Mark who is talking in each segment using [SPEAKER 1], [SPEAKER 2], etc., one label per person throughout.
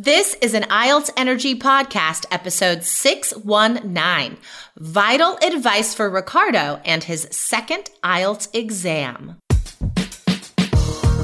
[SPEAKER 1] This is an IELTS Energy Podcast, episode 619 Vital Advice for Ricardo and his second IELTS exam.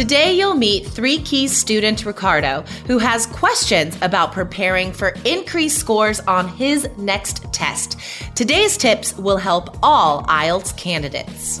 [SPEAKER 1] Today, you'll meet Three Keys student Ricardo, who has questions about preparing for increased scores on his next test. Today's tips will help all IELTS candidates.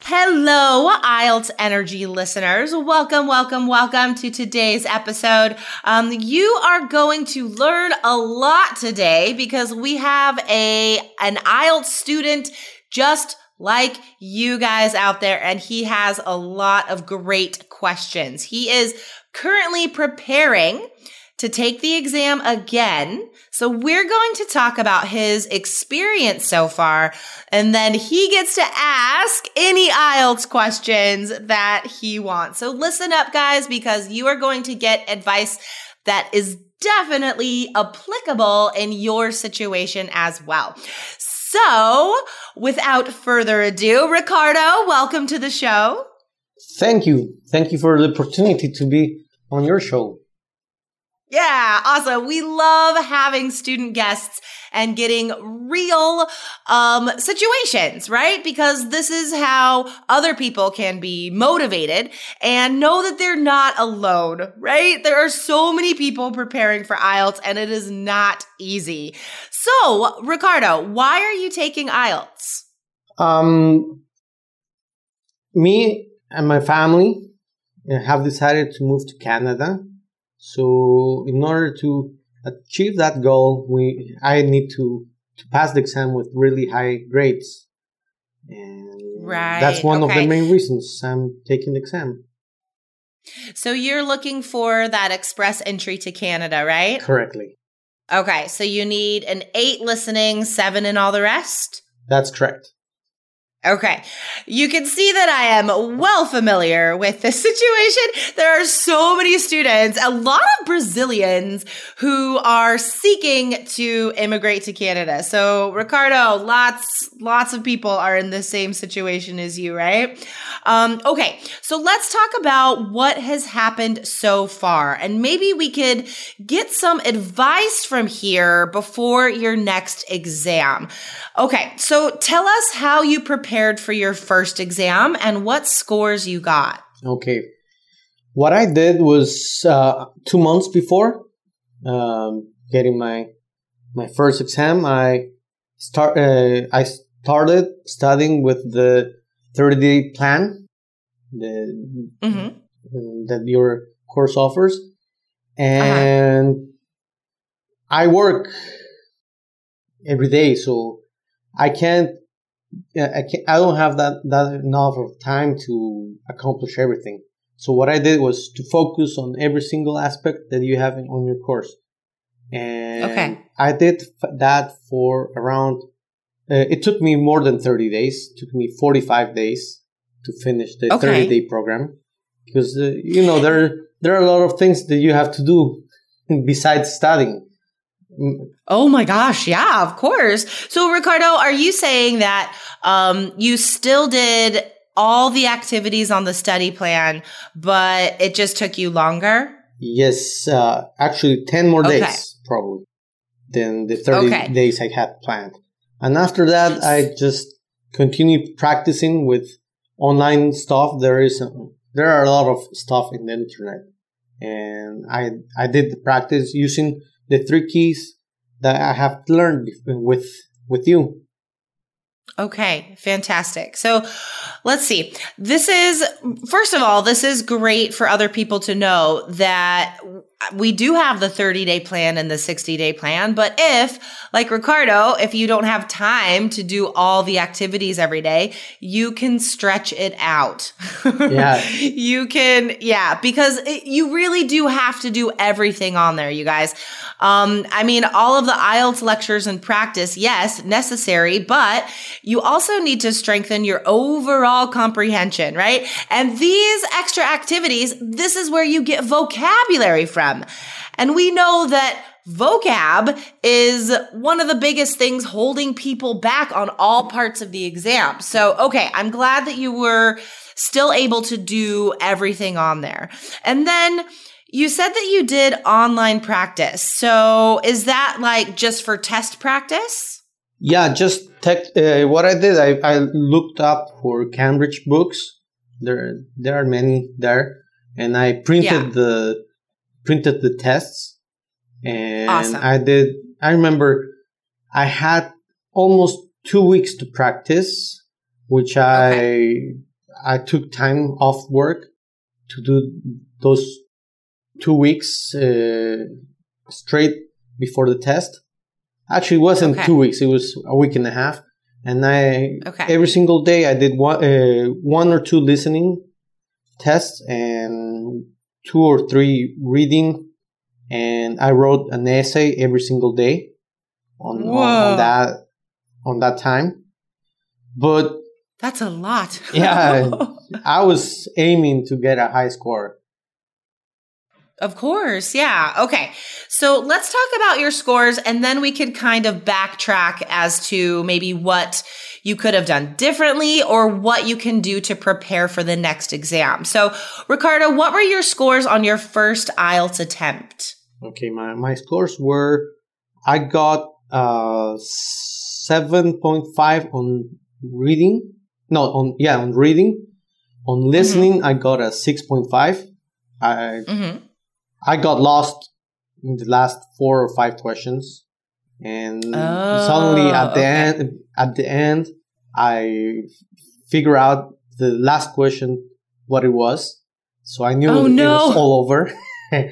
[SPEAKER 1] Hello, IELTS Energy listeners. Welcome, welcome, welcome to today's episode. Um, you are going to learn a lot today because we have a an IELTS student just like you guys out there, and he has a lot of great questions. He is currently preparing to take the exam again. So we're going to talk about his experience so far, and then he gets to ask any IELTS questions that he wants. So listen up, guys, because you are going to get advice that is definitely applicable in your situation as well. So without further ado, Ricardo, welcome to the show.
[SPEAKER 2] Thank you. Thank you for the opportunity to be on your show.
[SPEAKER 1] Yeah, awesome. We love having student guests and getting real um, situations, right? Because this is how other people can be motivated and know that they're not alone, right? There are so many people preparing for IELTS and it is not easy. So, Ricardo, why are you taking IELTS?
[SPEAKER 2] Um, me and my family have decided to move to Canada so in order to achieve that goal, we I need to to pass the exam with really high grades. And
[SPEAKER 1] right.
[SPEAKER 2] that's one
[SPEAKER 1] okay.
[SPEAKER 2] of the main reasons I'm taking the exam.
[SPEAKER 1] So you're looking for that express entry to Canada, right?
[SPEAKER 2] Correctly.
[SPEAKER 1] Okay, so you need an 8 listening, 7 and all the rest?
[SPEAKER 2] That's correct.
[SPEAKER 1] Okay. You can see that I am well familiar with this situation. There are so many students, a lot of Brazilians who are seeking to immigrate to Canada. So, Ricardo, lots, lots of people are in the same situation as you, right? Um, okay. So let's talk about what has happened so far. And maybe we could get some advice from here before your next exam. Okay. So tell us how you prepare prepared for your first exam and what scores you got.
[SPEAKER 2] Okay. What I did was uh, two months before um, getting my my first exam, I start uh, I started studying with the thirty day plan the, mm-hmm. that your course offers, uh-huh. and uh-huh. I work every day, so I can't I, can't, I don't have that, that enough of time to accomplish everything. So what I did was to focus on every single aspect that you have in, on your course. And okay. I did that for around, uh, it took me more than 30 days. It took me 45 days to finish the okay. 30 day program. Because, uh, you know, there, there are a lot of things that you have to do besides studying.
[SPEAKER 1] Oh my gosh, yeah, of course. So Ricardo, are you saying that um, you still did all the activities on the study plan, but it just took you longer?
[SPEAKER 2] Yes, uh, actually 10 more okay. days probably than the 30 okay. days I had planned. And after that, I just continued practicing with online stuff. There is there are a lot of stuff in the internet, and I I did the practice using the three keys that I have learned with with you.
[SPEAKER 1] Okay, fantastic. So let's see. This is, first of all, this is great for other people to know that we do have the 30 day plan and the 60 day plan. But if, like Ricardo, if you don't have time to do all the activities every day, you can stretch it out.
[SPEAKER 2] Yeah.
[SPEAKER 1] you can, yeah, because it, you really do have to do everything on there, you guys. Um, I mean, all of the IELTS lectures and practice, yes, necessary, but you also need to strengthen your overall comprehension, right? And these extra activities, this is where you get vocabulary from. And we know that vocab is one of the biggest things holding people back on all parts of the exam. So, okay, I'm glad that you were still able to do everything on there. And then you said that you did online practice. So, is that like just for test practice?
[SPEAKER 2] Yeah, just tech, uh, what I did, I, I looked up for Cambridge books. There, there are many there, and I printed
[SPEAKER 1] Yeah.
[SPEAKER 2] the printed the tests, and
[SPEAKER 1] Awesome.
[SPEAKER 2] I did. I remember I had almost two weeks to practice, which I I took time off work to do those two weeks uh, straight before the test. Actually, it wasn't
[SPEAKER 1] Okay.
[SPEAKER 2] two weeks; it was a week and a half. And I
[SPEAKER 1] Okay.
[SPEAKER 2] every single day I did one uh, one or two listening tests and two or three reading, and I wrote an essay every single day on, on, on that on that time. But
[SPEAKER 1] That's a lot.
[SPEAKER 2] yeah, I was aiming to get a high score.
[SPEAKER 1] Of course. Yeah. Okay. So let's talk about your scores and then we could kind of backtrack as to maybe what you could have done differently or what you can do to prepare for the next exam. So, Ricardo, what were your scores on your first IELTS attempt?
[SPEAKER 2] Okay, my, my scores were I got uh seven point five on reading. No, on yeah, on reading. On listening, I got a six point five. I
[SPEAKER 1] Mm-hmm.
[SPEAKER 2] I got lost in the last four or five questions, and
[SPEAKER 1] Oh,
[SPEAKER 2] suddenly at the
[SPEAKER 1] okay.
[SPEAKER 2] end, at the end, I figure out the last question what it was. So I knew
[SPEAKER 1] Oh,
[SPEAKER 2] it
[SPEAKER 1] no.
[SPEAKER 2] was all over.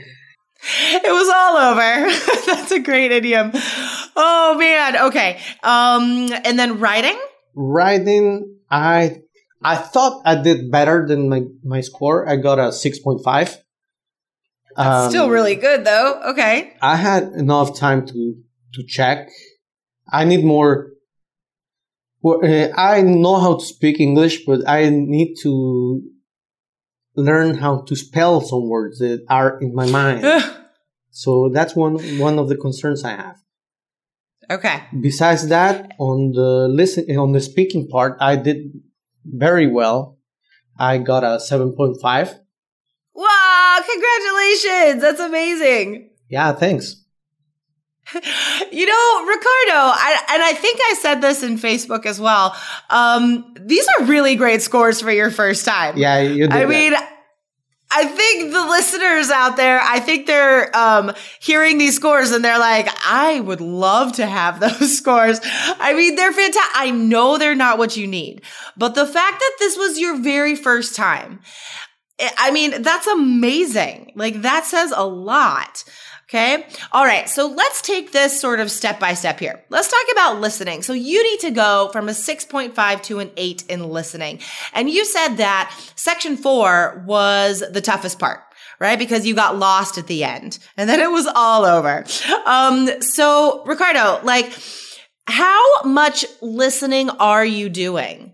[SPEAKER 1] It was all over. That's a great idiom. Oh man. Okay. Um, and then writing?
[SPEAKER 2] Writing, I I thought I did better than my, my score. I got a six point five. Um,
[SPEAKER 1] Still really good though. Okay.
[SPEAKER 2] I had enough time to to check. I need more. uh, I know how to speak English, but I need to learn how to spell some words that are in my mind. so that's one one of the concerns I have.
[SPEAKER 1] okay.
[SPEAKER 2] Besides that, on the listen on the speaking part, I did very well. I got a seven point five.
[SPEAKER 1] Congratulations. That's amazing.
[SPEAKER 2] Yeah, thanks.
[SPEAKER 1] You know, Ricardo, I, and I think I said this in Facebook as well. Um, these are really great scores for your first time.
[SPEAKER 2] Yeah, you did.
[SPEAKER 1] I
[SPEAKER 2] that.
[SPEAKER 1] mean, I think the listeners out there, I think they're um, hearing these scores and they're like, I would love to have those scores. I mean, they're fantastic. I know they're not what you need, but the fact that this was your very first time, I- mean, that's amazing. Like, that says a lot. Okay. All right. So let's take this sort of step by step here. Let's talk about listening. So you need to go from a 6.5 to an 8 in listening. And you said that section four was the toughest part. Right? Because you got lost at the end and then it was all over. Um, so Ricardo, like, how much listening are you doing?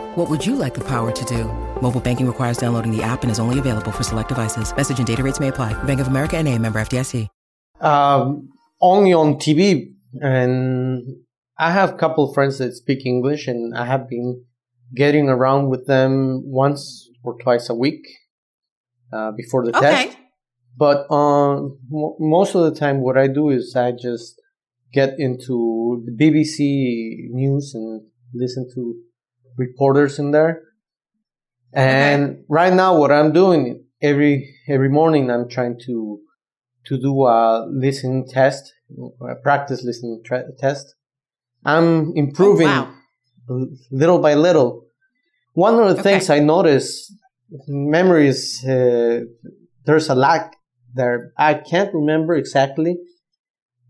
[SPEAKER 3] What would you like the power to do? Mobile banking requires downloading the app and is only available for select devices. Message and data rates may apply. Bank of America and a member FDIC.
[SPEAKER 2] Um, only on TV, and I have a couple friends that speak English, and I have been getting around with them once or twice a week uh, before the
[SPEAKER 1] Okay.
[SPEAKER 2] test. But um, mo most of the time, what I do is I just get into the BBC news and listen to reporters in there. And right now, what I'm doing every every morning, I'm trying to to do a listening test, a practice listening tra- test. I'm improving
[SPEAKER 1] wow.
[SPEAKER 2] little by little. One of the things I notice, memories, uh, there's a lack there. I can't remember exactly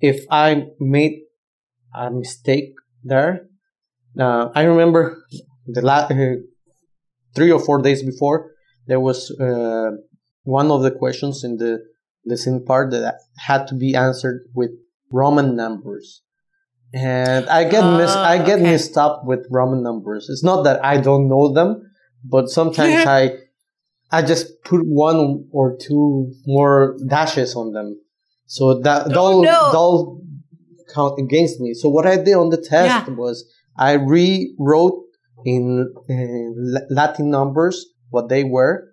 [SPEAKER 2] if I made a mistake there. Uh, I remember the last uh, three or four days before there was uh, one of the questions in the listening part that had to be answered with Roman numbers. And I get mis-
[SPEAKER 1] Oh,
[SPEAKER 2] I get
[SPEAKER 1] okay.
[SPEAKER 2] mixed up with Roman numbers. It's not that I don't know them, but sometimes I I just put one or two more dashes on them. So that they'll
[SPEAKER 1] no.
[SPEAKER 2] they'll count against me. So what I did on the test
[SPEAKER 1] Yeah.
[SPEAKER 2] was I rewrote in uh, Latin numbers what they were.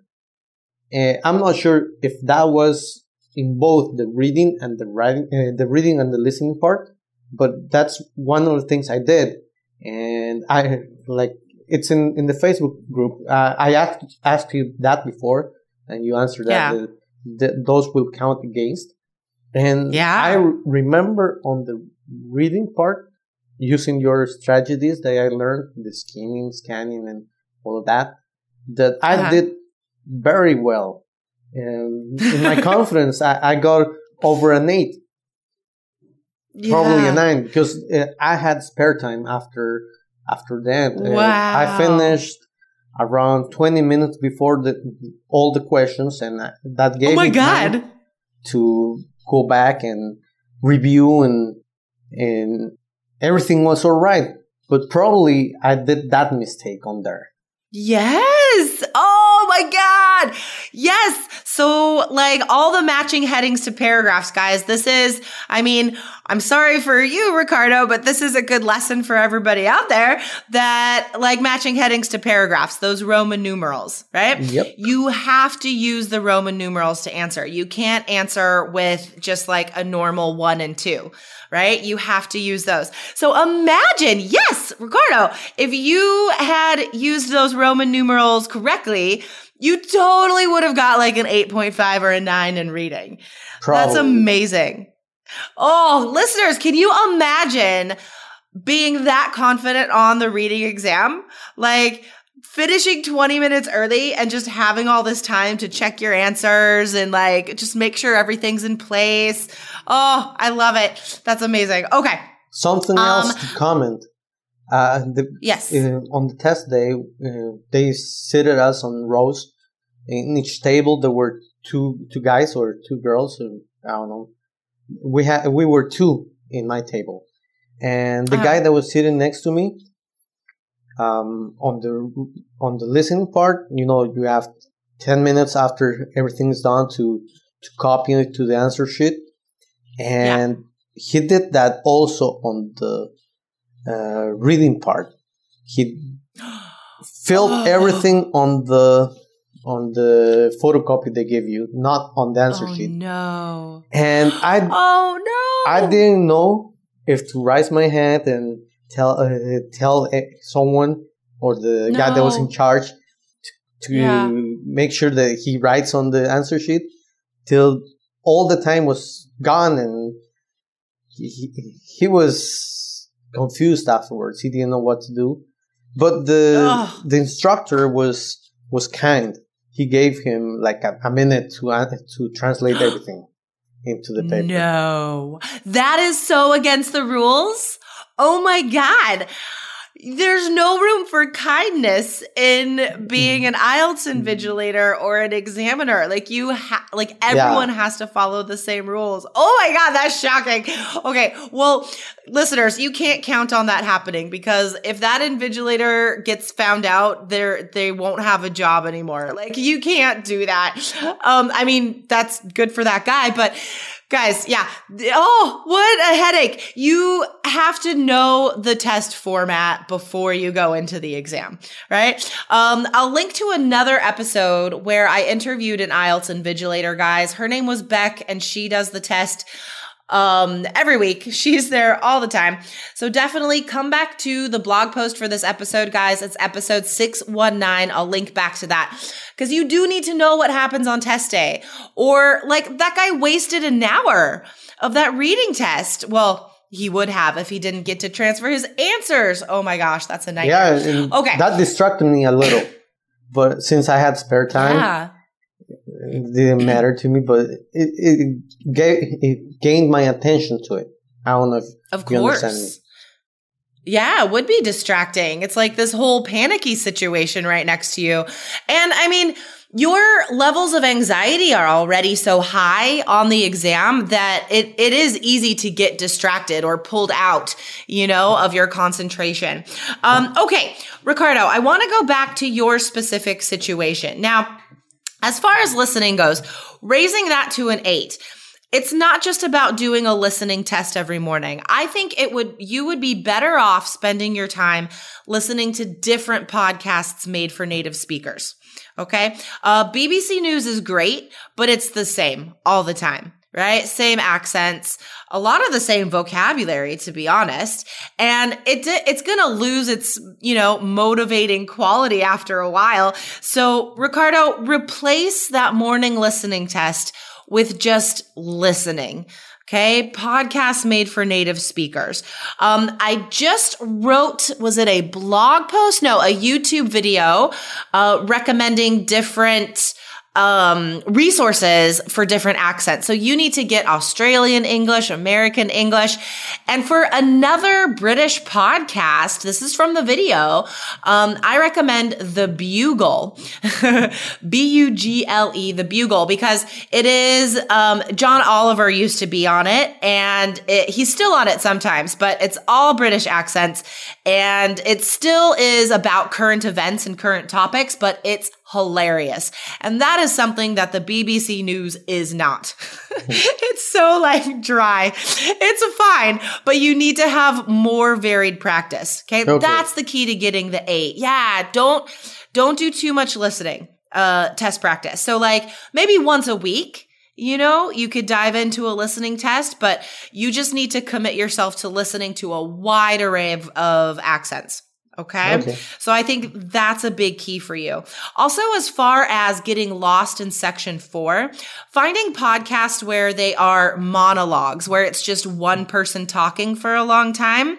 [SPEAKER 2] Uh, I'm not sure if that was in both the reading and the writing, uh, the reading and the listening part, but that's one of the things I did. And I like it's in in the Facebook group. Uh, I asked asked you that before, and you answered that
[SPEAKER 1] Yeah.
[SPEAKER 2] the, the, those will count against. And
[SPEAKER 1] Yeah.
[SPEAKER 2] I re- remember on the reading part using your strategies that I learned, the skimming, scanning, and all of that, that I
[SPEAKER 1] Uh-huh.
[SPEAKER 2] did very well. And in my confidence, I, I got over an eight, probably a nine, because uh, I had spare time after after that. Uh,
[SPEAKER 1] Wow.
[SPEAKER 2] I finished around 20 minutes before the all the questions, and I- that gave
[SPEAKER 1] Oh my god.
[SPEAKER 2] to go back and review and and everything was all right but probably i did that mistake on there
[SPEAKER 1] Yes. Oh my God. Yes. So, like, all the matching headings to paragraphs, guys. This is, I mean, I'm sorry for you, Ricardo, but this is a good lesson for everybody out there that, like, matching headings to paragraphs, those Roman numerals, right?
[SPEAKER 2] Yep.
[SPEAKER 1] You have to use the Roman numerals to answer. You can't answer with just like a normal one and two right? You have to use those. So imagine, yes, Ricardo, if you had used those Roman numerals correctly, you totally would have got like an 8.5 or a 9 in reading. That's amazing. Oh, listeners, can you imagine being that confident on the reading exam? Like, finishing 20 minutes early and just having all this time to check your answers and like just make sure everything's in place. Oh, I love it. That's amazing. Okay.
[SPEAKER 2] something
[SPEAKER 1] Um,
[SPEAKER 2] else to comment uh, the,
[SPEAKER 1] Yes.
[SPEAKER 2] uh, on the test day uh, they seated us on rows in each table there were two two guys or two girls or, i don't know we had we were two in my table and the
[SPEAKER 1] Uh-huh.
[SPEAKER 2] guy that was sitting next to me um, on the on the listening part you know you have 10 minutes after everything's done to to copy it to the answer sheet and he did that also on the uh, reading part he filled
[SPEAKER 1] Oh.
[SPEAKER 2] everything on the on the photocopy they give you not on the answer
[SPEAKER 1] Oh
[SPEAKER 2] sheet
[SPEAKER 1] no.
[SPEAKER 2] and i
[SPEAKER 1] Oh no.
[SPEAKER 2] I didn't know if to raise my hand and tell uh, tell uh, someone or the guy that was in charge to, to
[SPEAKER 1] Yeah.
[SPEAKER 2] make sure that he writes on the answer sheet till all the time was gone and he, he, he was confused afterwards. He didn't know what to do. But the
[SPEAKER 1] Ugh.
[SPEAKER 2] the instructor was was kind. He gave him like a, a minute to uh, to translate everything into the paper.
[SPEAKER 1] No. That is so against the rules. Oh my God. there's no room for kindness in being an IELTS invigilator or an examiner. Like you ha- like everyone yeah. has to follow the same rules. Oh my god, that's shocking. Okay, well, listeners, you can't count on that happening because if that invigilator gets found out, they they won't have a job anymore. Like you can't do that. Um I mean, that's good for that guy, but Guys, yeah. Oh, what a headache. You have to know the test format before you go into the exam, right? Um, I'll link to another episode where I interviewed an IELTS invigilator, guys. Her name was Beck and she does the test um, every week. She's there all the time. So definitely come back to the blog post for this episode, guys. It's episode 619. I'll link back to that because you do need to know what happens on test day. Or like that guy wasted an hour of that reading test. Well, he would have if he didn't get to transfer his answers. Oh my gosh, that's a nightmare.
[SPEAKER 2] Yeah, okay. That distracted me a little. but since I had spare time, yeah it didn't matter to me, but it it, gave, it gained my attention to it. I don't know if
[SPEAKER 1] of course. Yeah, it would be distracting. It's like this whole panicky situation right next to you. And I mean, your levels of anxiety are already so high on the exam that it, it is easy to get distracted or pulled out, you know, of your concentration. Um, okay, Ricardo, I want to go back to your specific situation. Now, as far as listening goes, raising that to an eight. It's not just about doing a listening test every morning. I think it would, you would be better off spending your time listening to different podcasts made for native speakers. Okay. Uh, BBC News is great, but it's the same all the time right? Same accents, a lot of the same vocabulary, to be honest. And it, it's going to lose its, you know, motivating quality after a while. So Ricardo, replace that morning listening test with just listening. Okay. Podcasts made for native speakers. Um, I just wrote, was it a blog post? No, a YouTube video, uh, recommending different, um, resources for different accents. So you need to get Australian English, American English. And for another British podcast, this is from the video. Um, I recommend The Bugle, B-U-G-L-E, The Bugle, because it is, um, John Oliver used to be on it and it, he's still on it sometimes, but it's all British accents and it still is about current events and current topics, but it's hilarious. And that is something that the BBC News is not. it's so like dry. It's fine, but you need to have more varied practice. Okay? okay. That's the key to getting the eight. Yeah. Don't, don't do too much listening, uh, test practice. So like maybe once a week. You know, you could dive into a listening test, but you just need to commit yourself to listening to a wide array of, of accents. Okay? okay. So I think that's a big key for you. Also, as far as getting lost in section four, finding podcasts where they are monologues, where it's just one person talking for a long time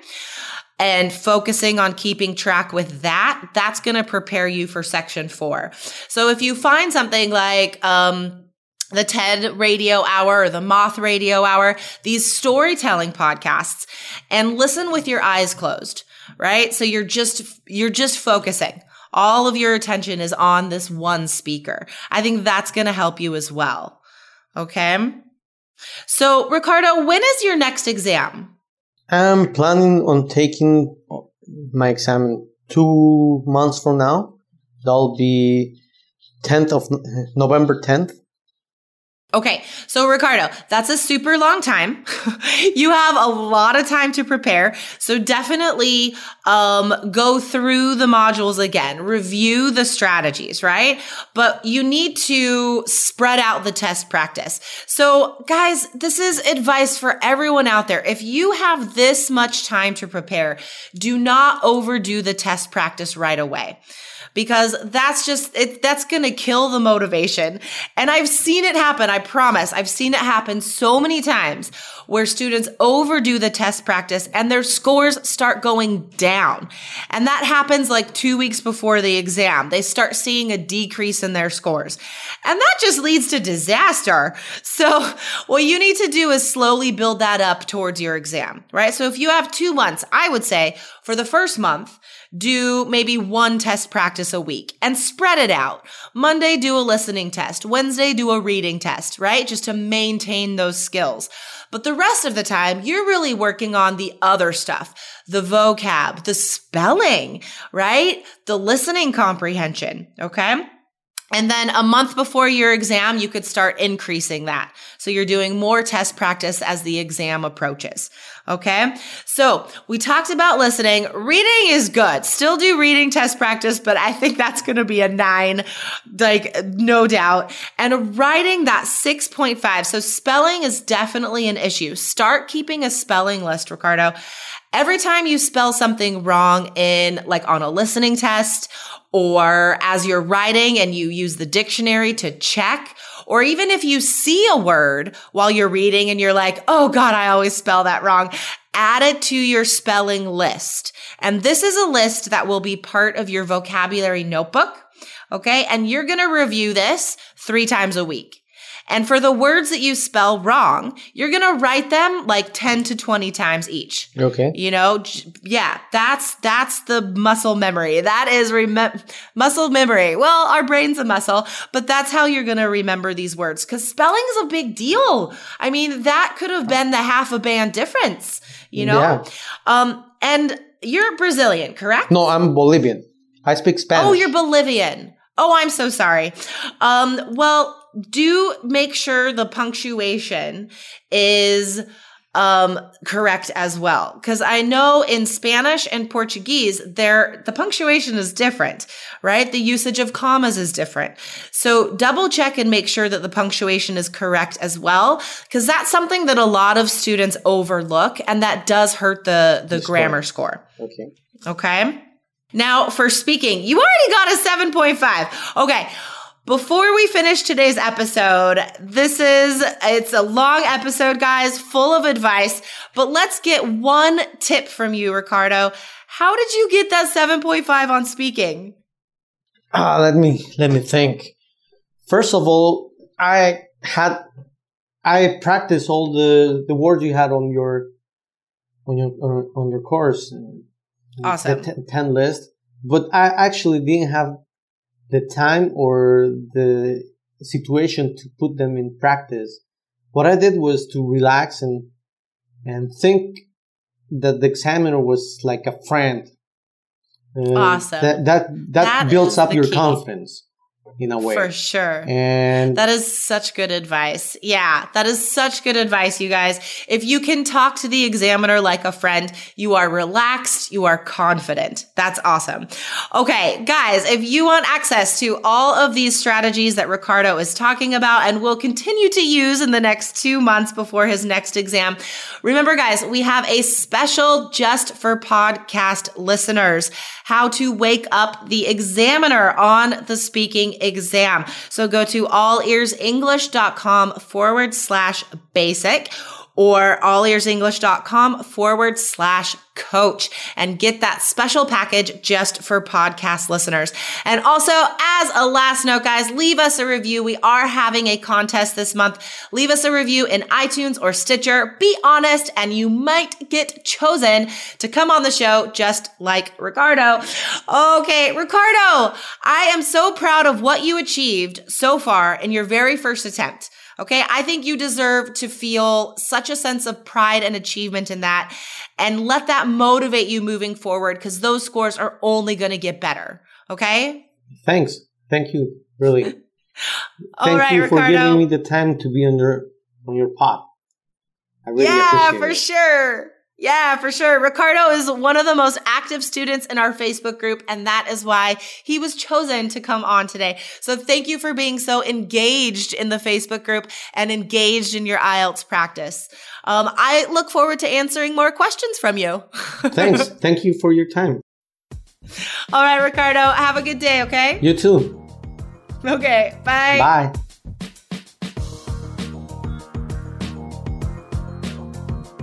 [SPEAKER 1] and focusing on keeping track with that, that's going to prepare you for section four. So if you find something like, um, the TED radio hour or the Moth radio hour, these storytelling podcasts and listen with your eyes closed right? So you're just, you're just focusing. All of your attention is on this one speaker. I think that's going to help you as well. Okay. So Ricardo, when is your next exam?
[SPEAKER 2] I'm planning on taking my exam two months from now. That'll be 10th of November 10th.
[SPEAKER 1] Okay. So Ricardo, that's a super long time. you have a lot of time to prepare. So definitely, um, go through the modules again, review the strategies, right? But you need to spread out the test practice. So guys, this is advice for everyone out there. If you have this much time to prepare, do not overdo the test practice right away because that's just it that's going to kill the motivation. And I've seen it happen, I promise. I've seen it happen so many times where students overdo the test practice and their scores start going down. And that happens like 2 weeks before the exam. They start seeing a decrease in their scores. And that just leads to disaster. So what you need to do is slowly build that up towards your exam, right? So if you have 2 months, I would say for the first month, do maybe one test practice a week and spread it out. Monday, do a listening test. Wednesday, do a reading test, right? Just to maintain those skills. But the rest of the time, you're really working on the other stuff, the vocab, the spelling, right? The listening comprehension. Okay. And then a month before your exam, you could start increasing that. So you're doing more test practice as the exam approaches. Okay. So we talked about listening. Reading is good. Still do reading test practice, but I think that's going to be a nine, like no doubt. And writing that 6.5. So spelling is definitely an issue. Start keeping a spelling list, Ricardo. Every time you spell something wrong in like on a listening test or as you're writing and you use the dictionary to check, or even if you see a word while you're reading and you're like, Oh God, I always spell that wrong. Add it to your spelling list. And this is a list that will be part of your vocabulary notebook. Okay. And you're going to review this three times a week. And for the words that you spell wrong, you're going to write them like 10 to 20 times each.
[SPEAKER 2] Okay.
[SPEAKER 1] You know, yeah, that's, that's the muscle memory. That is rem- muscle memory. Well, our brain's a muscle, but that's how you're going to remember these words because spelling is a big deal. I mean, that could have been the half a band difference, you know?
[SPEAKER 2] Yeah.
[SPEAKER 1] Um, and you're Brazilian, correct?
[SPEAKER 2] No, I'm Bolivian. I speak Spanish.
[SPEAKER 1] Oh, you're Bolivian. Oh, I'm so sorry. Um, well, do make sure the punctuation is um correct as well because i know in spanish and portuguese there the punctuation is different right the usage of commas is different so double check and make sure that the punctuation is correct as well because that's something that a lot of students overlook and that does hurt the the,
[SPEAKER 2] The
[SPEAKER 1] grammar score
[SPEAKER 2] Okay.
[SPEAKER 1] Okay. Now for speaking, you already got a 7.5. Okay. Before we finish today's episode, this is, it's a long episode, guys, full of advice, but let's get one tip from you, Ricardo. How did you get that 7.5 on speaking?
[SPEAKER 2] Ah, let me let me think. First of all, I had I practiced all the the words you had on your on your on, on your course.
[SPEAKER 1] Awesome.
[SPEAKER 2] The t- ten list, but I actually didn't have the time or the situation to put them in practice. What I did was to relax and and think that the examiner was like a friend. Uh,
[SPEAKER 1] Awesome.
[SPEAKER 2] That that that,
[SPEAKER 1] That
[SPEAKER 2] builds up your
[SPEAKER 1] key.
[SPEAKER 2] confidence in a way.
[SPEAKER 1] For sure.
[SPEAKER 2] And
[SPEAKER 1] That is such good advice. Yeah, that is such good advice, you guys. If you can talk to the examiner like a friend, you are relaxed, you are confident. That's awesome. Okay, guys, if you want access to all of these strategies that Ricardo is talking about and will continue to use in the next two months before his next exam, remember, guys, we have a special just for podcast listeners how to wake up the examiner on the speaking exam. So go to allearsenglish.com forward slash basic or allearsenglish.com forward slash coach and get that special package just for podcast listeners. And also, as a last note, guys, leave us a review. We are having a contest this month. Leave us a review in iTunes or Stitcher. Be honest, and you might get chosen to come on the show just like Ricardo. Okay, Ricardo, I am so proud of what you achieved so far in your very first attempt. Okay. I think you deserve to feel such a sense of pride and achievement in that and let that motivate you moving forward because those scores are only going to get better. Okay.
[SPEAKER 2] thanks, thank you, really.
[SPEAKER 1] All
[SPEAKER 2] Thank
[SPEAKER 1] right,
[SPEAKER 2] you for
[SPEAKER 1] Ricardo.
[SPEAKER 2] giving me the time to be on your on your pod. I really
[SPEAKER 1] yeah,
[SPEAKER 2] appreciate
[SPEAKER 1] for
[SPEAKER 2] it.
[SPEAKER 1] sure. Yeah, for sure. Ricardo is one of the most active students in our Facebook group, and that is why he was chosen to come on today. So thank you for being so engaged in the Facebook group and engaged in your IELTS practice. Um, I look forward to answering more questions from you.
[SPEAKER 2] Thanks. Thank you for your time.
[SPEAKER 1] All right, Ricardo, have a good day, okay?
[SPEAKER 2] You too.
[SPEAKER 1] Okay, bye.
[SPEAKER 2] Bye.